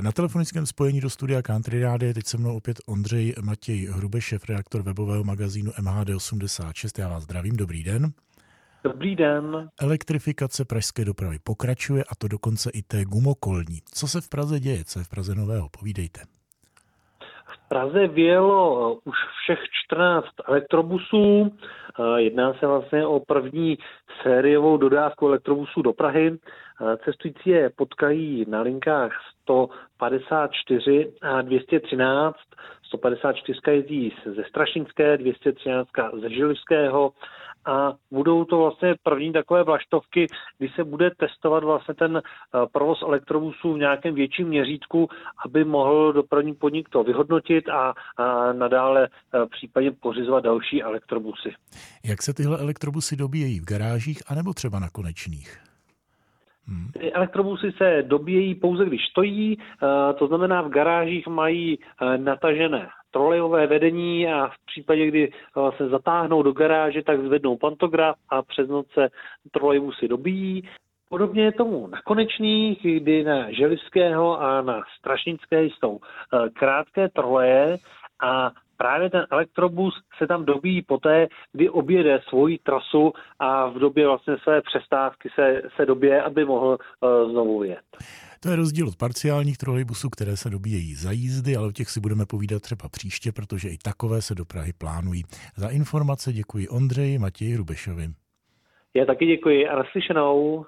Na telefonickém spojení do studia Country Rády je teď se mnou opět Ondřej Matěj Hrube, šéf redaktor webového magazínu MHD86. Já vás zdravím, dobrý den. Dobrý den. Elektrifikace pražské dopravy pokračuje a to dokonce i té gumokolní. Co se v Praze děje? Co je v Praze nového? Povídejte. V Praze vyjelo uh, už všech 14 elektrobusů. Jedná se vlastně o první sériovou dodávku elektrobusů do Prahy. Cestující je potkají na linkách 154 a 213. 154 jezdí ze Strašnické, 213 ze Žilivského a budou to vlastně první takové vlaštovky, kdy se bude testovat vlastně ten eh, provoz elektrobusů v nějakém větším měřítku, aby mohl dopravní podnik to vyhodnotit a, a nadále eh, případně pořizovat další elektrobusy. Jak se tyhle elektrobusy dobíjejí v garážích anebo třeba na konečných? Hmm. Elektrobusy se dobíjejí pouze, když stojí, eh, to znamená v garážích mají natažené trolejové vedení a v případě, kdy se zatáhnou do garáže, tak zvednou pantograf a přes noc se trolejbusy dobíjí. Podobně je tomu na konečných, kdy na Želivského a na Strašnické jsou e, krátké troleje a právě ten elektrobus se tam dobíjí poté, kdy objede svoji trasu a v době vlastně své přestávky se, se dobije, aby mohl uh, znovu jet. To je rozdíl od parciálních trolejbusů, které se dobíjejí za jízdy, ale o těch si budeme povídat třeba příště, protože i takové se do Prahy plánují. Za informace děkuji Ondřeji Matěji Rubešovi. Já taky děkuji a naslyšenou.